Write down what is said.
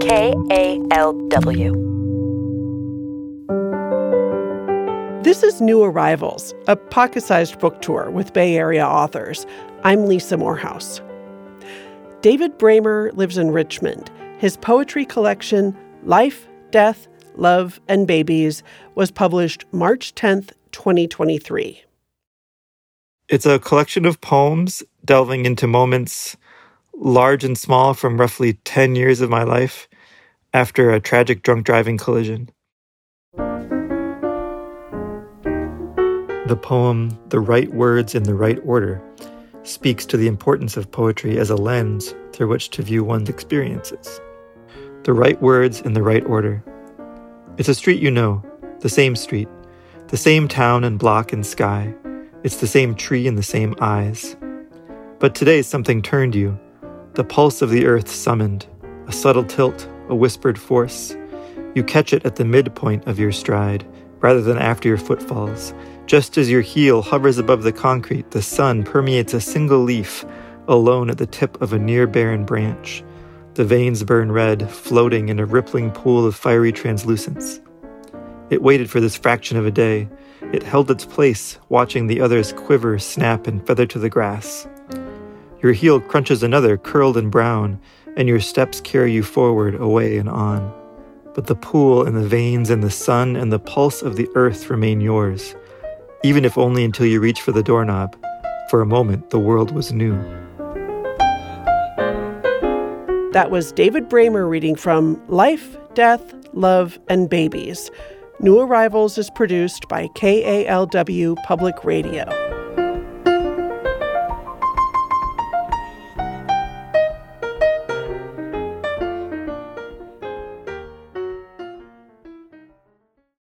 KALW. This is New Arrivals, a pocket sized book tour with Bay Area authors. I'm Lisa Morehouse. David Brehmer lives in Richmond. His poetry collection, Life, Death, Love, and Babies, was published March 10th, 2023. It's a collection of poems delving into moments large and small from roughly 10 years of my life after a tragic drunk driving collision. The poem, The Right Words in the Right Order, speaks to the importance of poetry as a lens through which to view one's experiences. The right words in the right order. It's a street you know, the same street, the same town and block and sky. It's the same tree and the same eyes. But today something turned you. The pulse of the earth summoned, a subtle tilt, a whispered force. You catch it at the midpoint of your stride, rather than after your footfalls, just as your heel hovers above the concrete, the sun permeates a single leaf, alone at the tip of a near barren branch. The veins burn red, floating in a rippling pool of fiery translucence. It waited for this fraction of a day. It held its place, watching the others quiver, snap, and feather to the grass. Your heel crunches another, curled and brown, and your steps carry you forward, away and on. But the pool and the veins and the sun and the pulse of the earth remain yours even if only until you reach for the doorknob. For a moment, the world was new. That was David Brehmer reading from Life, Death, Love, and Babies. New Arrivals is produced by KALW Public Radio.